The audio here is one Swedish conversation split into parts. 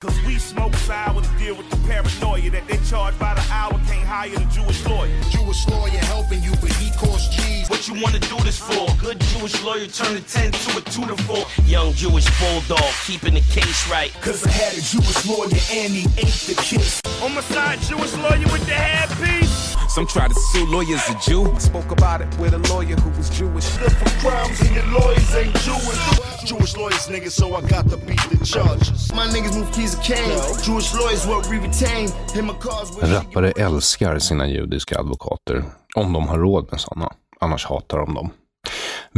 Cause we smoke sour to deal with the paranoia that they charge by the hour, can't hire the Jewish lawyer. Jewish lawyer helping you, but he costs G's. What you wanna do this for? Good Jewish lawyer turn a 10 to a 2 to 4. Young Jewish bulldog, keeping the case right. Cause I had a Jewish lawyer and he ate the kiss. On my side, Jewish lawyer with the hairpiece. Some try to sue lawyers a Jew. Spoke about it with a lawyer who was Jewish. Different crimes and your lawyers ain't Jewish. Jewish lawyers, nigga, so I got to beat the charges. My niggas move keys of cane. Jewish lawyers what we retain. Him a cause Rappare älskar sina judiska advokater. Om de har råd med sådana. Annars hatar de dem.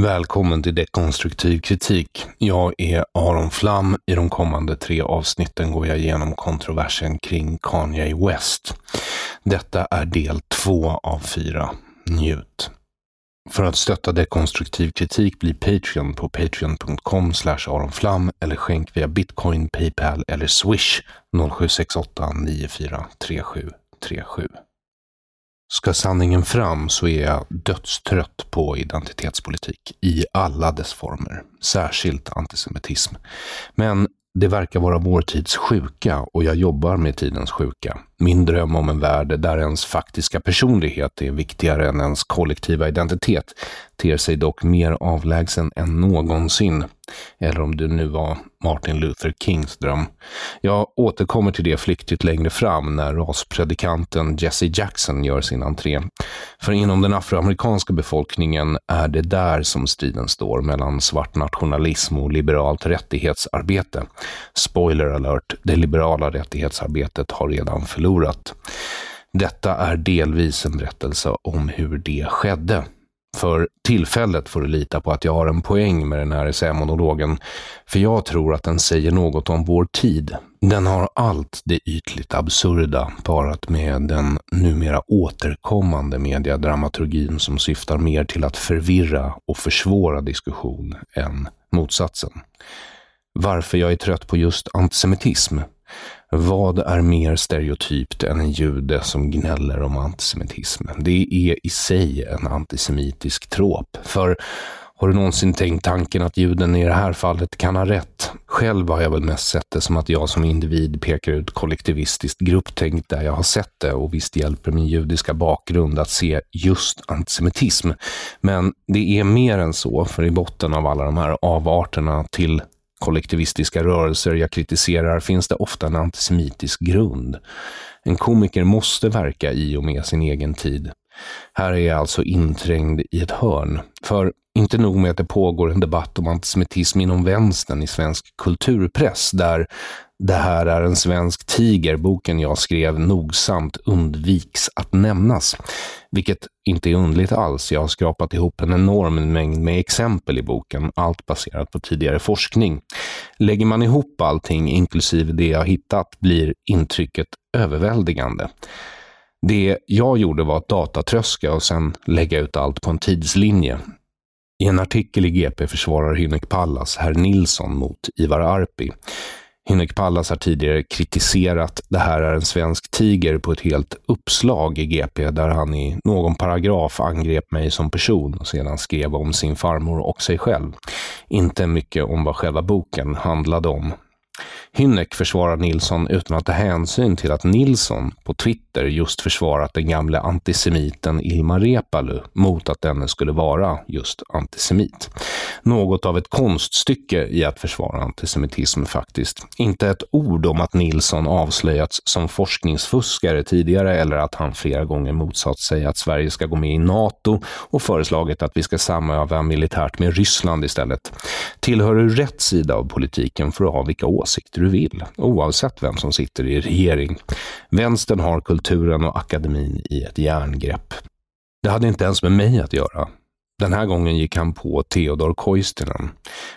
Välkommen till Dekonstruktiv kritik. Jag är Aron Flam. I de kommande tre avsnitten går jag igenom kontroversen kring Kanye West. Detta är del två av fyra. Njut! För att stötta dekonstruktiv kritik bli Patreon på patreon.com aronflam eller skänk via bitcoin, Paypal eller swish 0768 943737. Ska sanningen fram så är jag dödstrött på identitetspolitik i alla dess former, särskilt antisemitism. Men det verkar vara vår tids sjuka och jag jobbar med tidens sjuka. Min dröm om en värld där ens faktiska personlighet är viktigare än ens kollektiva identitet ter sig dock mer avlägsen än någonsin. Eller om det nu var Martin Luther Kings dröm. Jag återkommer till det flyktigt längre fram när raspredikanten Jesse Jackson gör sin entré. För inom den afroamerikanska befolkningen är det där som striden står mellan svart nationalism och liberalt rättighetsarbete. Spoiler alert, det liberala rättighetsarbetet har redan förlorat. Detta är delvis en berättelse om hur det skedde. För tillfället får du lita på att jag har en poäng med den här essämonologen, för jag tror att den säger något om vår tid. Den har allt det ytligt absurda parat med den numera återkommande mediadramaturgin som syftar mer till att förvirra och försvåra diskussion än motsatsen. Varför jag är trött på just antisemitism? Vad är mer stereotypt än en jude som gnäller om antisemitism? Det är i sig en antisemitisk trop. För har du någonsin tänkt tanken att juden i det här fallet kan ha rätt? Själv har jag väl mest sett det som att jag som individ pekar ut kollektivistiskt grupptänk där jag har sett det och visst hjälper min judiska bakgrund att se just antisemitism. Men det är mer än så, för i botten av alla de här avarterna till kollektivistiska rörelser jag kritiserar finns det ofta en antisemitisk grund. En komiker måste verka i och med sin egen tid. Här är jag alltså inträngd i ett hörn. För inte nog med att det pågår en debatt om antisemitism inom vänstern i svensk kulturpress, där det här är en svensk tiger, boken jag skrev, nogsamt undviks att nämnas. Vilket inte är undligt alls. Jag har skrapat ihop en enorm mängd med exempel i boken, allt baserat på tidigare forskning. Lägger man ihop allting, inklusive det jag hittat, blir intrycket överväldigande. Det jag gjorde var att datatröska och sen lägga ut allt på en tidslinje. I en artikel i GP försvarar Hynek Pallas herr Nilsson mot Ivar Arpi. Hynek Pallas har tidigare kritiserat Det här är en svensk tiger på ett helt uppslag i GP där han i någon paragraf angrep mig som person och sedan skrev om sin farmor och sig själv. Inte mycket om vad själva boken handlade om. Hynek försvarar Nilsson utan att ta hänsyn till att Nilsson på Twitter just försvarat den gamle antisemiten Ilmar Reepalu mot att denne skulle vara just antisemit. Något av ett konststycke i att försvara antisemitism faktiskt. Inte ett ord om att Nilsson avslöjats som forskningsfuskare tidigare eller att han flera gånger motsatt sig att Sverige ska gå med i NATO och föreslagit att vi ska samöva militärt med Ryssland istället. Tillhör du rätt sida av politiken för att ha vilka åsikter du vill, oavsett vem som sitter i regering. Vänstern har kulturen och akademin i ett järngrepp. Det hade inte ens med mig att göra. Den här gången gick han på Theodor Koistinen.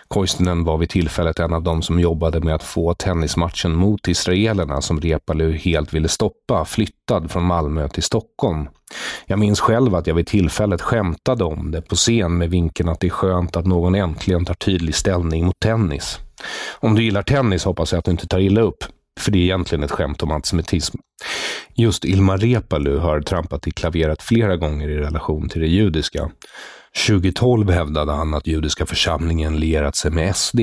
Koistinen var vid tillfället en av de som jobbade med att få tennismatchen mot israelerna som Reepalu helt ville stoppa, flyttad från Malmö till Stockholm. Jag minns själv att jag vid tillfället skämtade om det på scen med vinkeln att det är skönt att någon äntligen tar tydlig ställning mot tennis. Om du gillar tennis hoppas jag att du inte tar illa upp, för det är egentligen ett skämt om antisemitism. Just Ilmar Reepalu har trampat i klaveret flera gånger i relation till det judiska. 2012 hävdade han att judiska församlingen lierat sig med SD.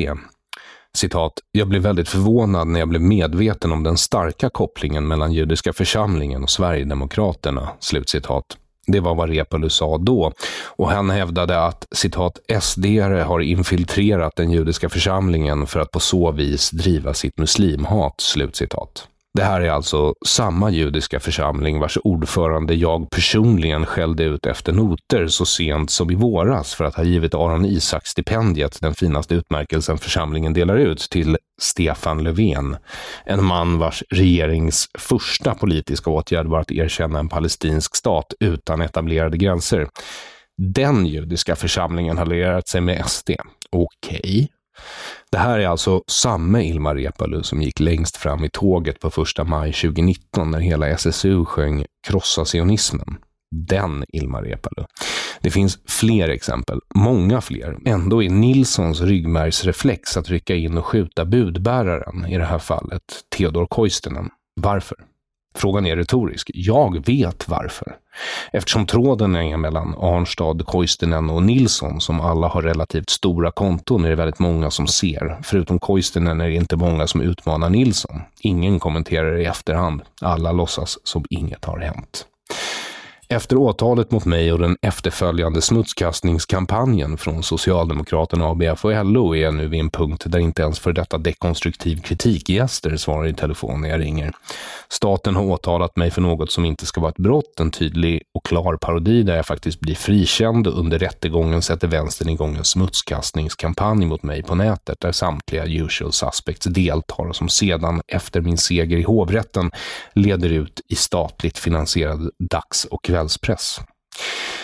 Citat, jag blev väldigt förvånad när jag blev medveten om den starka kopplingen mellan judiska församlingen och Sverigedemokraterna. Slutcitat. Det var vad Reepalu sa då. Och han hävdade att citat sd har infiltrerat den judiska församlingen för att på så vis driva sitt muslimhat. Slutcitat. Det här är alltså samma judiska församling vars ordförande jag personligen skällde ut efter noter så sent som i våras för att ha givit Aron Isak-stipendiet, den finaste utmärkelsen församlingen delar ut, till Stefan Löfven. En man vars regerings första politiska åtgärd var att erkänna en palestinsk stat utan etablerade gränser. Den judiska församlingen har lierat sig med SD. Okej. Okay. Det här är alltså samme Ilmar Reepalu som gick längst fram i tåget på första maj 2019 när hela SSU sjöng Krossa sionismen. Den Ilmar Reepalu. Det finns fler exempel, många fler. Ändå är Nilssons ryggmärgsreflex att rycka in och skjuta budbäraren, i det här fallet Theodor Koistinen. Varför? Frågan är retorisk. Jag vet varför. Eftersom tråden är mellan Arnstad, Koistinen och Nilsson, som alla har relativt stora konton, är det väldigt många som ser. Förutom Koistinen är det inte många som utmanar Nilsson. Ingen kommenterar i efterhand. Alla låtsas som inget har hänt. Efter åtalet mot mig och den efterföljande smutskastningskampanjen från Socialdemokraterna, ABF och LO är jag nu vid en punkt där inte ens för detta dekonstruktiv kritikgäster svarar i telefon när jag ringer. Staten har åtalat mig för något som inte ska vara ett brott, en tydlig och klar parodi där jag faktiskt blir frikänd och under rättegången sätter vänstern igång en smutskastningskampanj mot mig på nätet där samtliga usual suspects deltar och som sedan efter min seger i hovrätten leder ut i statligt finansierad dags och kvällspress.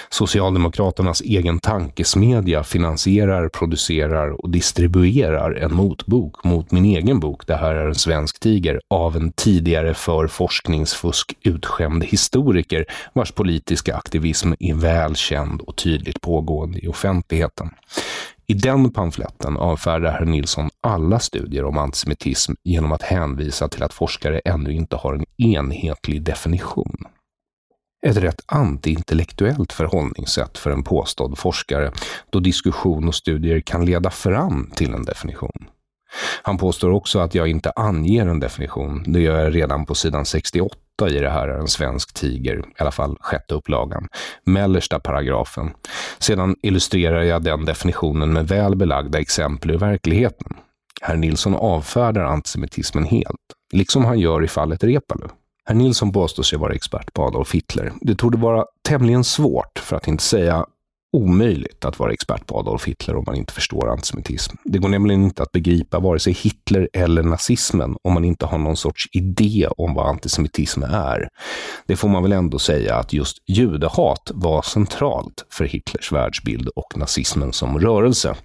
Socialdemokraternas egen tankesmedja finansierar, producerar och distribuerar en motbok mot min egen bok Det här är en svensk tiger av en tidigare för forskningsfusk utskämd historiker vars politiska aktivism är väl känd och tydligt pågående i offentligheten. I den pamfletten avfärdar herr Nilsson alla studier om antisemitism genom att hänvisa till att forskare ännu inte har en enhetlig definition. Ett rätt antiintellektuellt förhållningssätt för en påstådd forskare, då diskussion och studier kan leda fram till en definition. Han påstår också att jag inte anger en definition. Det gör jag redan på sidan 68 i det här är en svensk tiger, i alla fall sjätte upplagan, mellersta paragrafen. Sedan illustrerar jag den definitionen med väl belagda exempel ur verkligheten. Herr Nilsson avfärdar antisemitismen helt, liksom han gör i fallet Repalu. Herr Nilsson påstår sig vara expert på Adolf Hitler. Det torde vara tämligen svårt, för att inte säga omöjligt, att vara expert på Adolf Hitler om man inte förstår antisemitism. Det går nämligen inte att begripa vare sig Hitler eller nazismen om man inte har någon sorts idé om vad antisemitism är. Det får man väl ändå säga att just judehat var centralt för Hitlers världsbild och nazismen som rörelse.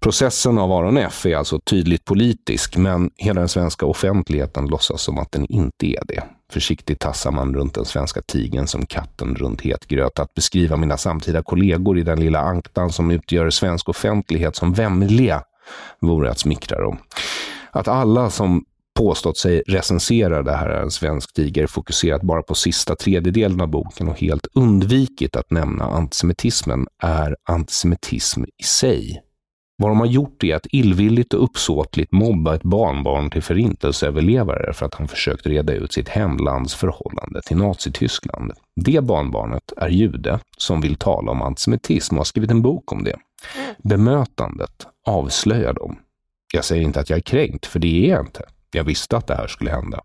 Processen av Aron F är alltså tydligt politisk, men hela den svenska offentligheten låtsas som att den inte är det. Försiktigt tassar man runt den svenska tigen som katten runt het gröt. Att beskriva mina samtida kollegor i den lilla anktan som utgör svensk offentlighet som vämliga vore att smickra dem. Att alla som påstått sig recensera det här är en svensk tiger fokuserat bara på sista tredjedelen av boken och helt undvikit att nämna antisemitismen är antisemitism i sig. Vad de har gjort är att illvilligt och uppsåtligt mobba ett barnbarn till förintelseöverlevare för att han försökt reda ut sitt hemlands förhållande till Nazityskland. Det barnbarnet är jude som vill tala om antisemitism och har skrivit en bok om det. Bemötandet avslöjar dem. Jag säger inte att jag är kränkt, för det är jag inte. Jag visste att det här skulle hända.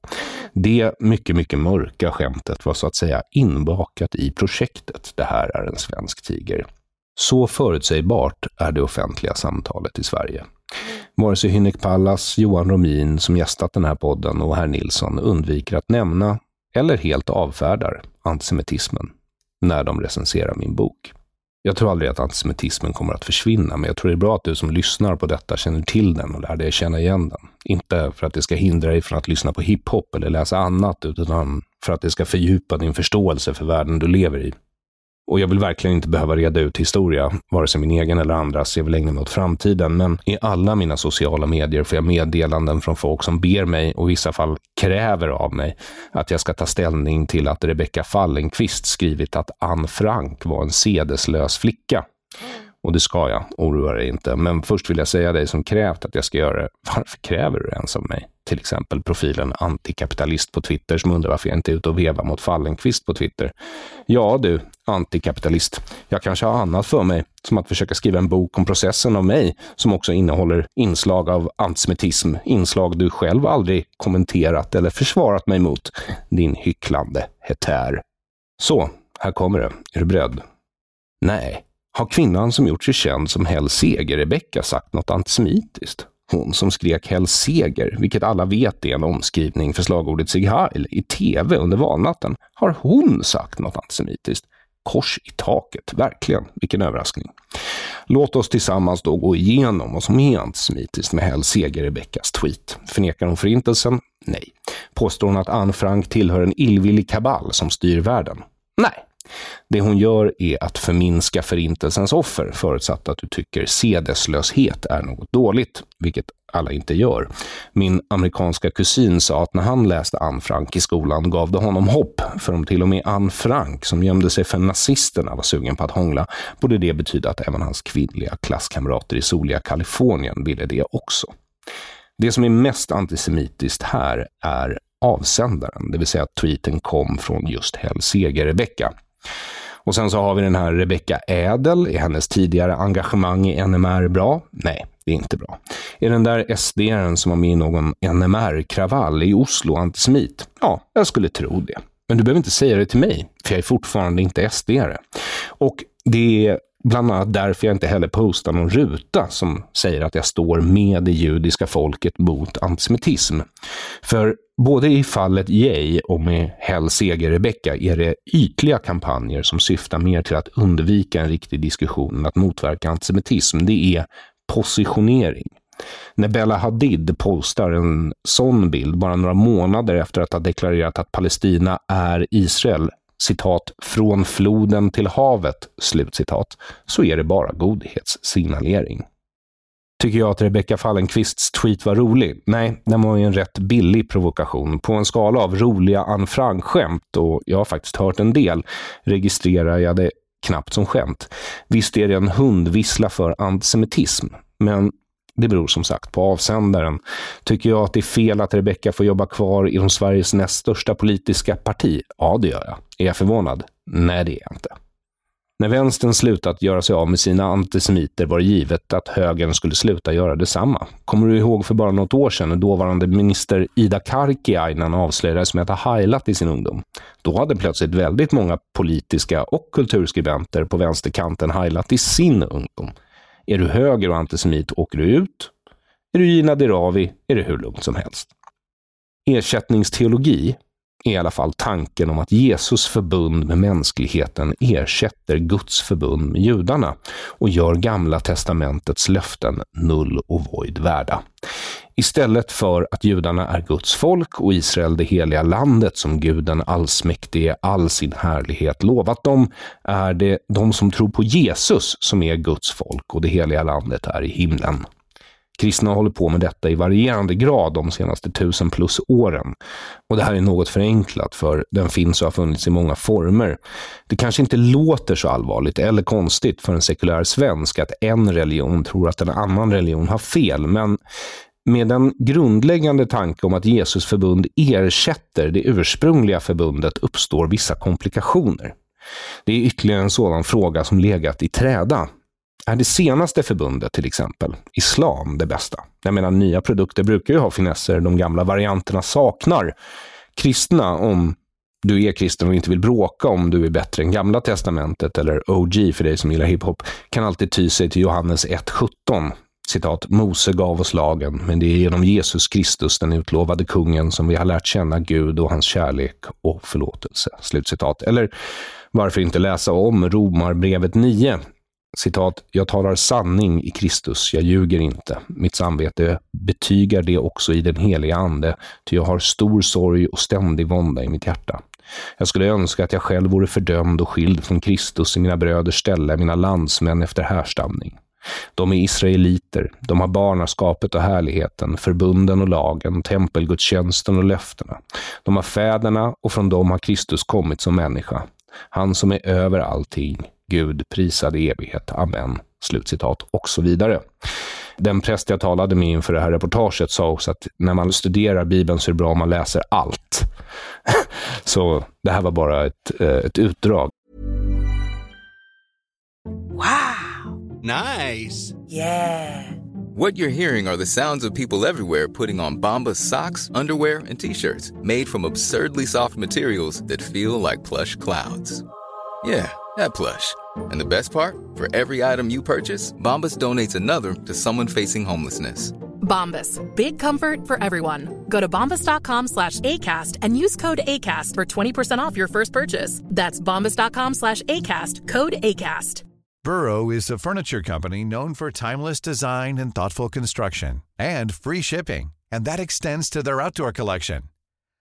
Det mycket, mycket mörka skämtet var så att säga inbakat i projektet. Det här är en svensk tiger. Så förutsägbart är det offentliga samtalet i Sverige. Vare sig Hynek Pallas, Johan Romin som gästat den här podden och herr Nilsson undviker att nämna eller helt avfärdar antisemitismen när de recenserar min bok. Jag tror aldrig att antisemitismen kommer att försvinna, men jag tror det är bra att du som lyssnar på detta känner till den och lär dig känna igen den. Inte för att det ska hindra dig från att lyssna på hiphop eller läsa annat, utan för att det ska fördjupa din förståelse för världen du lever i. Och jag vill verkligen inte behöva reda ut historia, vare sig min egen eller andras. Jag vill ägna mig åt framtiden. Men i alla mina sociala medier får jag meddelanden från folk som ber mig och i vissa fall kräver av mig att jag ska ta ställning till att Rebecka Fallenkvist skrivit att Anne Frank var en sedeslös flicka. Och det ska jag, oroa dig inte. Men först vill jag säga dig som krävt att jag ska göra det. Varför kräver du det ens av mig? Till exempel profilen antikapitalist på Twitter som undrar varför jag inte är ute och vevar mot Fallenkvist på Twitter. Ja du, antikapitalist. Jag kanske har annat för mig, som att försöka skriva en bok om processen av mig, som också innehåller inslag av antisemitism, inslag du själv aldrig kommenterat eller försvarat mig mot. Din hycklande hetär. Så, här kommer det. Är du beredd? Nej, har kvinnan som gjort sig känd som Hell Seger-Rebecka sagt något antisemitiskt? Hon som skrek Hell Seger, vilket alla vet är en omskrivning för slagordet Sieg Heil, i tv under valnatten. Har hon sagt något antisemitiskt? Kors i taket, verkligen. Vilken överraskning. Låt oss tillsammans då gå igenom vad som är antisemitiskt med Hell Seger-Rebeckas tweet. Förnekar hon förintelsen? Nej. Påstår hon att Anne Frank tillhör en illvillig kabal som styr världen? Nej. Det hon gör är att förminska förintelsens offer, förutsatt att du tycker sedeslöshet är något dåligt, vilket alla inte gör. Min amerikanska kusin sa att när han läste Anne Frank i skolan gav det honom hopp, för om till och med Anne Frank, som gömde sig för nazisterna, var sugen på att hångla, borde det betyda att även hans kvinnliga klasskamrater i soliga Kalifornien ville det också. Det som är mest antisemitiskt här är avsändaren, det vill säga att tweeten kom från just Hell Seger-Rebecka. Och sen så har vi den här Rebecca Ädel. Är hennes tidigare engagemang i NMR bra? Nej, det är inte bra. Är den där sd som var med i någon NMR-kravall i Oslo antisemit? Ja, jag skulle tro det. Men du behöver inte säga det till mig, för jag är fortfarande inte SDare. Och det är bland annat därför jag inte heller postar någon ruta som säger att jag står med det judiska folket mot antisemitism. För både i fallet Jay och med Hell Seger-Rebecka är det ytliga kampanjer som syftar mer till att undvika en riktig diskussion än att motverka antisemitism. Det är positionering. När Bella Hadid postar en sån bild bara några månader efter att ha deklarerat att Palestina är Israel citat, från floden till havet, slutcitat, så är det bara godhetssignalering. Tycker jag att Rebecca Fallenkvists tweet var rolig? Nej, den var ju en rätt billig provokation. På en skala av roliga Anne Frank-skämt, och jag har faktiskt hört en del, registrerar jag det knappt som skämt. Visst är det en hundvissla för antisemitism, men det beror som sagt på avsändaren. Tycker jag att det är fel att Rebecka får jobba kvar inom Sveriges näst största politiska parti? Ja, det gör jag. Är jag förvånad? Nej, det är jag inte. När vänstern slutat göra sig av med sina antisemiter var det givet att högern skulle sluta göra detsamma. Kommer du ihåg för bara något år sedan när dåvarande minister Ida Karkiainen avslöjades med att ha heilat i sin ungdom? Då hade plötsligt väldigt många politiska och kulturskribenter på vänsterkanten heilat i sin ungdom. Är du höger och antisemit åker du ut. Är du Gina Dirawi är det hur lugnt som helst. Ersättningsteologi, i alla fall tanken om att Jesus förbund med mänskligheten ersätter Guds förbund med judarna och gör Gamla testamentets löften null och void värda. Istället för att judarna är Guds folk och Israel det heliga landet som Gud den allsmäktige all sin härlighet lovat dem, är det de som tror på Jesus som är Guds folk och det heliga landet är i himlen. Kristna har hållit på med detta i varierande grad de senaste tusen plus åren. Och det här är något förenklat, för den finns och har funnits i många former. Det kanske inte låter så allvarligt eller konstigt för en sekulär svensk att en religion tror att en annan religion har fel, men med en grundläggande tanke om att Jesus förbund ersätter det ursprungliga förbundet uppstår vissa komplikationer. Det är ytterligare en sådan fråga som legat i träda är det senaste förbundet, till exempel, islam, det bästa? Jag menar, nya produkter brukar ju ha finesser de gamla varianterna saknar. Kristna, om du är kristen och inte vill bråka om du är bättre än Gamla Testamentet eller OG för dig som gillar hiphop, kan alltid ty sig till Johannes 1.17. Citat, Mose gav oss lagen, men det är genom Jesus Kristus, den utlovade kungen, som vi har lärt känna Gud och hans kärlek och förlåtelse. Slutcitat. Eller varför inte läsa om Romarbrevet 9, citat, jag talar sanning i Kristus, jag ljuger inte. Mitt samvete betygar det också i den heliga ande, ty jag har stor sorg och ständig vånda i mitt hjärta. Jag skulle önska att jag själv vore fördömd och skild från Kristus i mina bröders ställe, mina landsmän efter härstamning. De är israeliter, de har barnaskapet och härligheten, förbunden och lagen, tempelgudstjänsten och löftena. De har fäderna och från dem har Kristus kommit som människa. Han som är över allting, Gud prisad i evighet. Amen. Slutcitat och så vidare. Den präst jag talade med inför det här reportaget sa också att när man studerar Bibeln så är det bra om man läser allt. så det här var bara ett, eh, ett utdrag. Wow! Nice! Yeah! What you're hearing are the sounds of people everywhere putting on Bombas socks, underwear, and t-shirts made from absurdly soft materials that feel like plush clouds. Yeah, that plush. And the best part? For every item you purchase, Bombas donates another to someone facing homelessness. Bombas. Big comfort for everyone. Go to bombas.com slash ACAST and use code ACAST for 20% off your first purchase. That's bombas.com slash ACAST. Code ACAST. Burrow is a furniture company known for timeless design and thoughtful construction and free shipping. And that extends to their outdoor collection.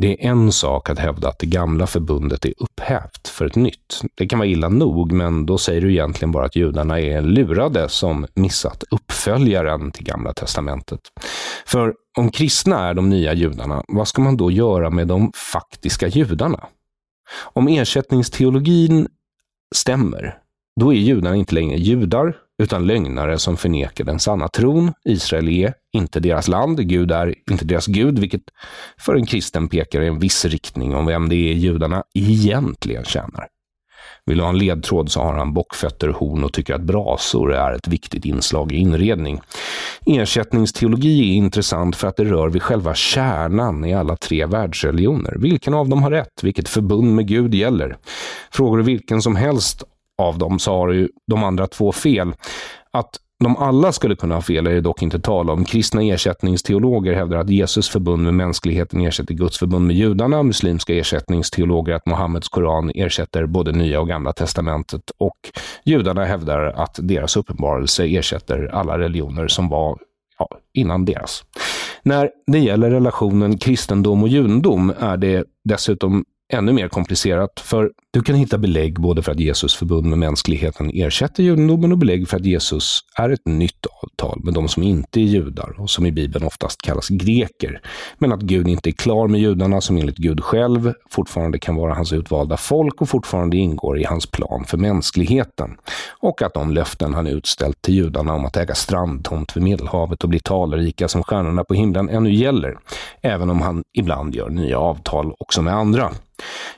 Det är en sak att hävda att det gamla förbundet är upphävt för ett nytt. Det kan vara illa nog, men då säger du egentligen bara att judarna är lurade som missat uppföljaren till Gamla testamentet. För om kristna är de nya judarna, vad ska man då göra med de faktiska judarna? Om ersättningsteologin stämmer, då är judarna inte längre judar, utan lögnare som förnekar den sanna tron. Israel är inte deras land, Gud är inte deras Gud, vilket för en kristen pekar i en viss riktning om vem det är judarna egentligen tjänar. Vill du ha en ledtråd så har han bockfötter, horn och tycker att brasor är ett viktigt inslag i inredning. Ersättningsteologi är intressant för att det rör vid själva kärnan i alla tre världsreligioner. Vilken av dem har rätt? Vilket förbund med Gud gäller? Frågar du vilken som helst av dem så har ju de andra två fel. Att de alla skulle kunna ha fel är det dock inte tal om. Kristna ersättningsteologer hävdar att Jesus förbund med mänskligheten ersätter Guds förbund med judarna. Muslimska ersättningsteologer att Muhammeds koran ersätter både Nya och Gamla testamentet. Och judarna hävdar att deras uppenbarelse ersätter alla religioner som var ja, innan deras. När det gäller relationen kristendom och judendom är det dessutom ännu mer komplicerat, för du kan hitta belägg både för att Jesus förbund med mänskligheten ersätter judendomen och belägg för att Jesus är ett nytt avtal med de som inte är judar och som i Bibeln oftast kallas greker. Men att Gud inte är klar med judarna som enligt Gud själv fortfarande kan vara hans utvalda folk och fortfarande ingår i hans plan för mänskligheten. Och att de löften han utställt till judarna om att äga strandtomt vid Medelhavet och bli talrika som stjärnorna på himlen ännu gäller, även om han ibland gör nya avtal också med andra.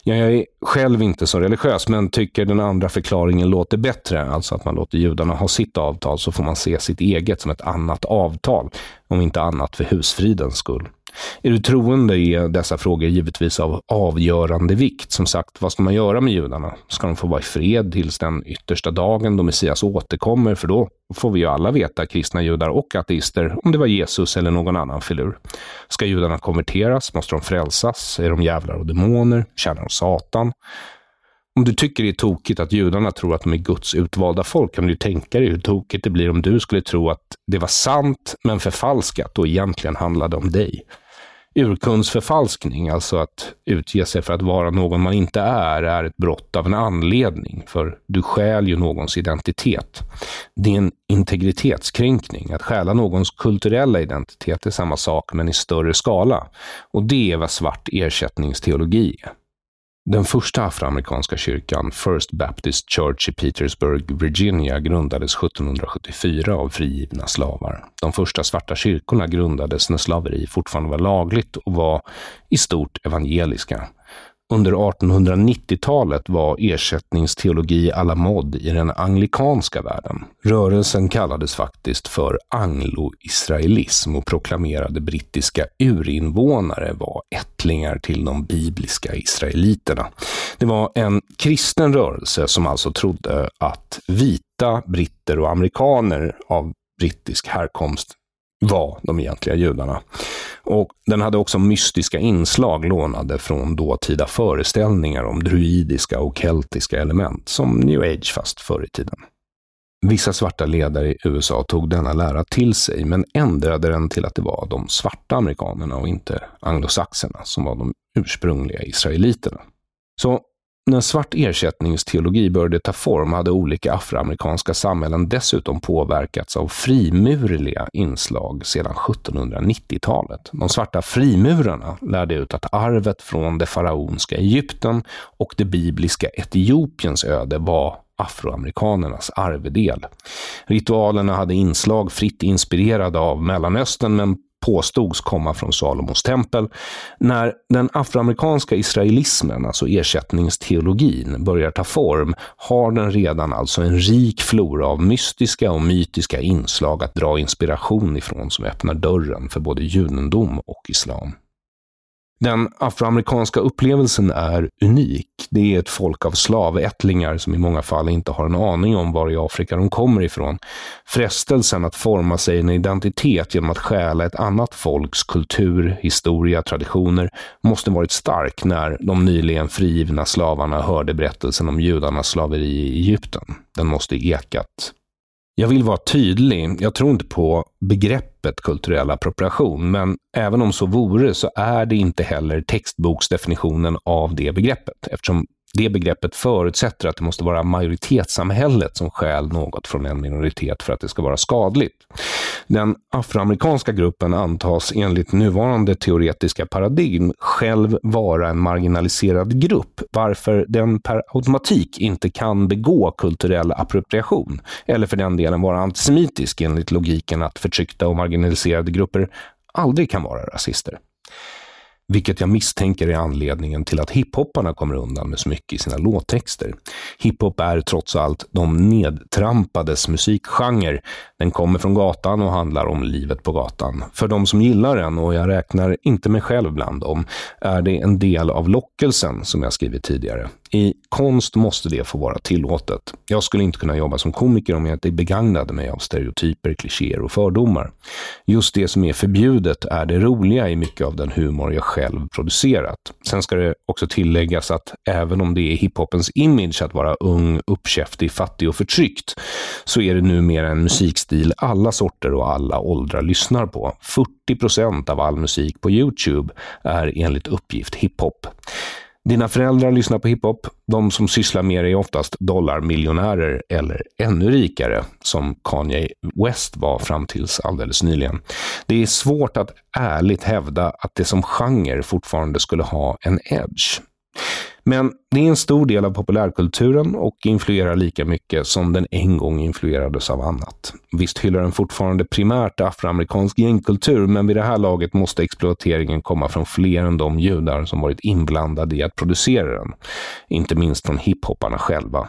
Jag är själv inte så religiös, men tycker den andra förklaringen låter bättre. Alltså att man låter judarna ha sitt avtal, så får man se sitt eget som ett annat avtal, om inte annat för husfridens skull. Är du troende är dessa frågor givetvis av avgörande vikt. Som sagt, vad ska man göra med judarna? Ska de få vara i fred tills den yttersta dagen då Messias återkommer? För då får vi ju alla veta, kristna judar och ateister, om det var Jesus eller någon annan filur. Ska judarna konverteras? Måste de frälsas? Är de jävlar och demoner? Tjänar de Satan? Om du tycker det är tokigt att judarna tror att de är Guds utvalda folk, kan du tänka dig hur tokigt det blir om du skulle tro att det var sant men förfalskat och egentligen handlade om dig urkundsförfalskning, alltså att utge sig för att vara någon man inte är, är ett brott av en anledning, för du stjäl ju någons identitet. Det är en integritetskränkning. Att stjäla någons kulturella identitet är samma sak, men i större skala. Och det är vad svart ersättningsteologi är. Den första afroamerikanska kyrkan, First Baptist Church i Petersburg, Virginia, grundades 1774 av frigivna slavar. De första svarta kyrkorna grundades när slaveri fortfarande var lagligt och var i stort evangeliska. Under 1890-talet var ersättningsteologi à la mode i den anglikanska världen. Rörelsen kallades faktiskt för anglo-israelism och proklamerade brittiska urinvånare var ättlingar till de bibliska israeliterna. Det var en kristen rörelse som alltså trodde att vita britter och amerikaner av brittisk härkomst var de egentliga judarna. Och den hade också mystiska inslag lånade från dåtida föreställningar om druidiska och keltiska element, som new age fast förr i tiden. Vissa svarta ledare i USA tog denna lära till sig, men ändrade den till att det var de svarta amerikanerna och inte anglosaxerna som var de ursprungliga israeliterna. Så när svart ersättningsteologi började ta form hade olika afroamerikanska samhällen dessutom påverkats av frimurliga inslag sedan 1790-talet. De svarta frimurarna lärde ut att arvet från det faraonska Egypten och det bibliska Etiopiens öde var afroamerikanernas arvedel. Ritualerna hade inslag fritt inspirerade av Mellanöstern, men påstods komma från Salomos tempel. När den afroamerikanska israelismen, alltså ersättningsteologin, börjar ta form har den redan alltså en rik flora av mystiska och mytiska inslag att dra inspiration ifrån som öppnar dörren för både judendom och islam. Den afroamerikanska upplevelsen är unik. Det är ett folk av slavättlingar som i många fall inte har en aning om var i Afrika de kommer ifrån. Frestelsen att forma sig en identitet genom att stjäla ett annat folks kultur, historia, traditioner måste varit stark när de nyligen frigivna slavarna hörde berättelsen om judarnas slaveri i Egypten. Den måste ekat jag vill vara tydlig. Jag tror inte på begreppet kulturell appropriation, men även om så vore så är det inte heller textboksdefinitionen av det begreppet, eftersom det begreppet förutsätter att det måste vara majoritetssamhället som skäl något från en minoritet för att det ska vara skadligt. Den afroamerikanska gruppen antas enligt nuvarande teoretiska paradigm själv vara en marginaliserad grupp, varför den per automatik inte kan begå kulturell appropriation, eller för den delen vara antisemitisk enligt logiken att förtryckta och marginaliserade grupper aldrig kan vara rasister. Vilket jag misstänker är anledningen till att hiphopparna kommer undan med så mycket i sina låttexter. Hiphop är trots allt de nedtrampades musikgenre. Den kommer från gatan och handlar om livet på gatan. För de som gillar den, och jag räknar inte mig själv bland dem, är det en del av lockelsen som jag skrivit tidigare. I konst måste det få vara tillåtet. Jag skulle inte kunna jobba som komiker om jag inte begagnade mig av stereotyper, klichéer och fördomar. Just det som är förbjudet är det roliga i mycket av den humor jag själv producerat. Sen ska det också tilläggas att även om det är hiphopens image att vara ung, uppkäftig, fattig och förtryckt, så är det numera en musikstil alla sorter och alla åldrar lyssnar på. 40 procent av all musik på Youtube är enligt uppgift hiphop. Dina föräldrar lyssnar på hiphop. De som sysslar med det är oftast dollarmiljonärer eller ännu rikare, som Kanye West var fram tills alldeles nyligen. Det är svårt att ärligt hävda att det som genre fortfarande skulle ha en edge. Men det är en stor del av populärkulturen och influerar lika mycket som den en gång influerades av annat. Visst hyllar den fortfarande primärt afroamerikansk gängkultur, men vid det här laget måste exploateringen komma från fler än de judar som varit inblandade i att producera den. Inte minst från hiphopparna själva.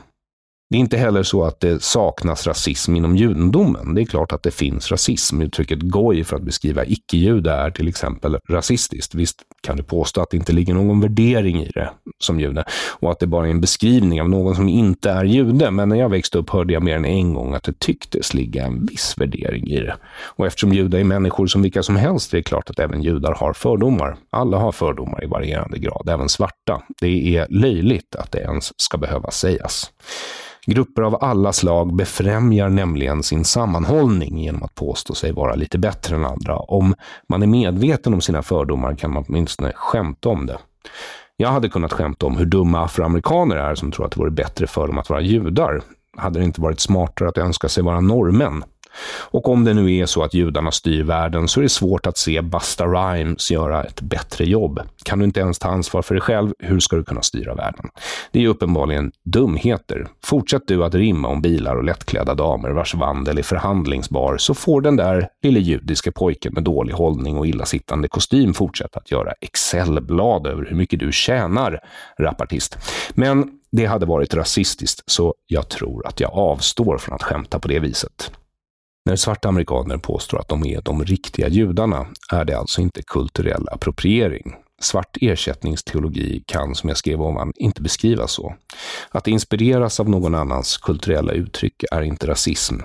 Det är inte heller så att det saknas rasism inom judendomen. Det är klart att det finns rasism. Uttrycket goj för att beskriva icke-jude är till exempel rasistiskt. Visst kan du påstå att det inte ligger någon värdering i det som jude och att det bara är en beskrivning av någon som inte är jude. Men när jag växte upp hörde jag mer än en gång att det tycktes ligga en viss värdering i det. Och eftersom judar är människor som vilka som helst det är klart att även judar har fördomar. Alla har fördomar i varierande grad, även svarta. Det är löjligt att det ens ska behöva sägas. Grupper av alla slag befrämjar nämligen sin sammanhållning genom att påstå sig vara lite bättre än andra. Om man är medveten om sina fördomar kan man åtminstone skämta om det. Jag hade kunnat skämta om hur dumma afroamerikaner är som tror att det vore bättre för dem att vara judar. Hade det inte varit smartare att önska sig vara norrmän? Och om det nu är så att judarna styr världen så är det svårt att se Busta Rhymes göra ett bättre jobb. Kan du inte ens ta ansvar för dig själv, hur ska du kunna styra världen? Det är uppenbarligen dumheter. Fortsätt du att rimma om bilar och lättklädda damer vars vandel är förhandlingsbar så får den där lille judiske pojken med dålig hållning och illasittande kostym fortsätta att göra Excelblad över hur mycket du tjänar, rapartist. Men det hade varit rasistiskt, så jag tror att jag avstår från att skämta på det viset. När svarta amerikaner påstår att de är de riktiga judarna är det alltså inte kulturell appropriering. Svart ersättningsteologi kan, som jag skrev ovan, inte beskrivas så. Att inspireras av någon annans kulturella uttryck är inte rasism.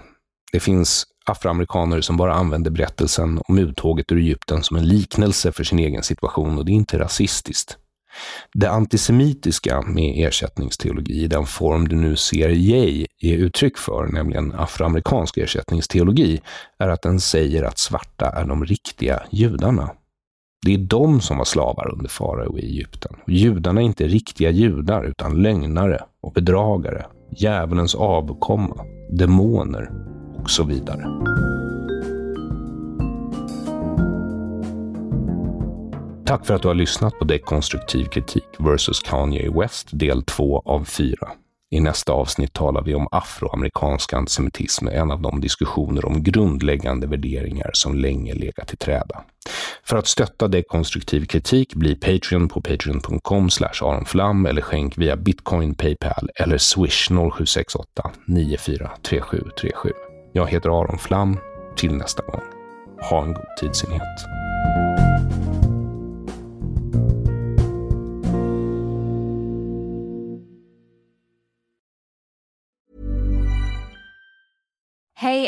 Det finns afroamerikaner som bara använder berättelsen om uttåget ur Egypten som en liknelse för sin egen situation och det är inte rasistiskt. Det antisemitiska med ersättningsteologi i den form du nu ser Jay är uttryck för, nämligen afroamerikansk ersättningsteologi, är att den säger att svarta är de riktiga judarna. Det är de som var slavar under farao i Egypten. judarna är inte riktiga judar, utan lögnare och bedragare, djävulens avkomma, demoner och så vidare. Tack för att du har lyssnat på Dekonstruktiv kritik vs Kanye West del 2 av 4. I nästa avsnitt talar vi om afroamerikansk antisemitism, en av de diskussioner om grundläggande värderingar som länge legat i träda. För att stötta dekonstruktiv kritik, bli Patreon på patreon.com aronflam eller skänk via bitcoin, Paypal eller swish 0768 943737. Jag heter Aron Flam. Till nästa gång. Ha en god tidsenhet.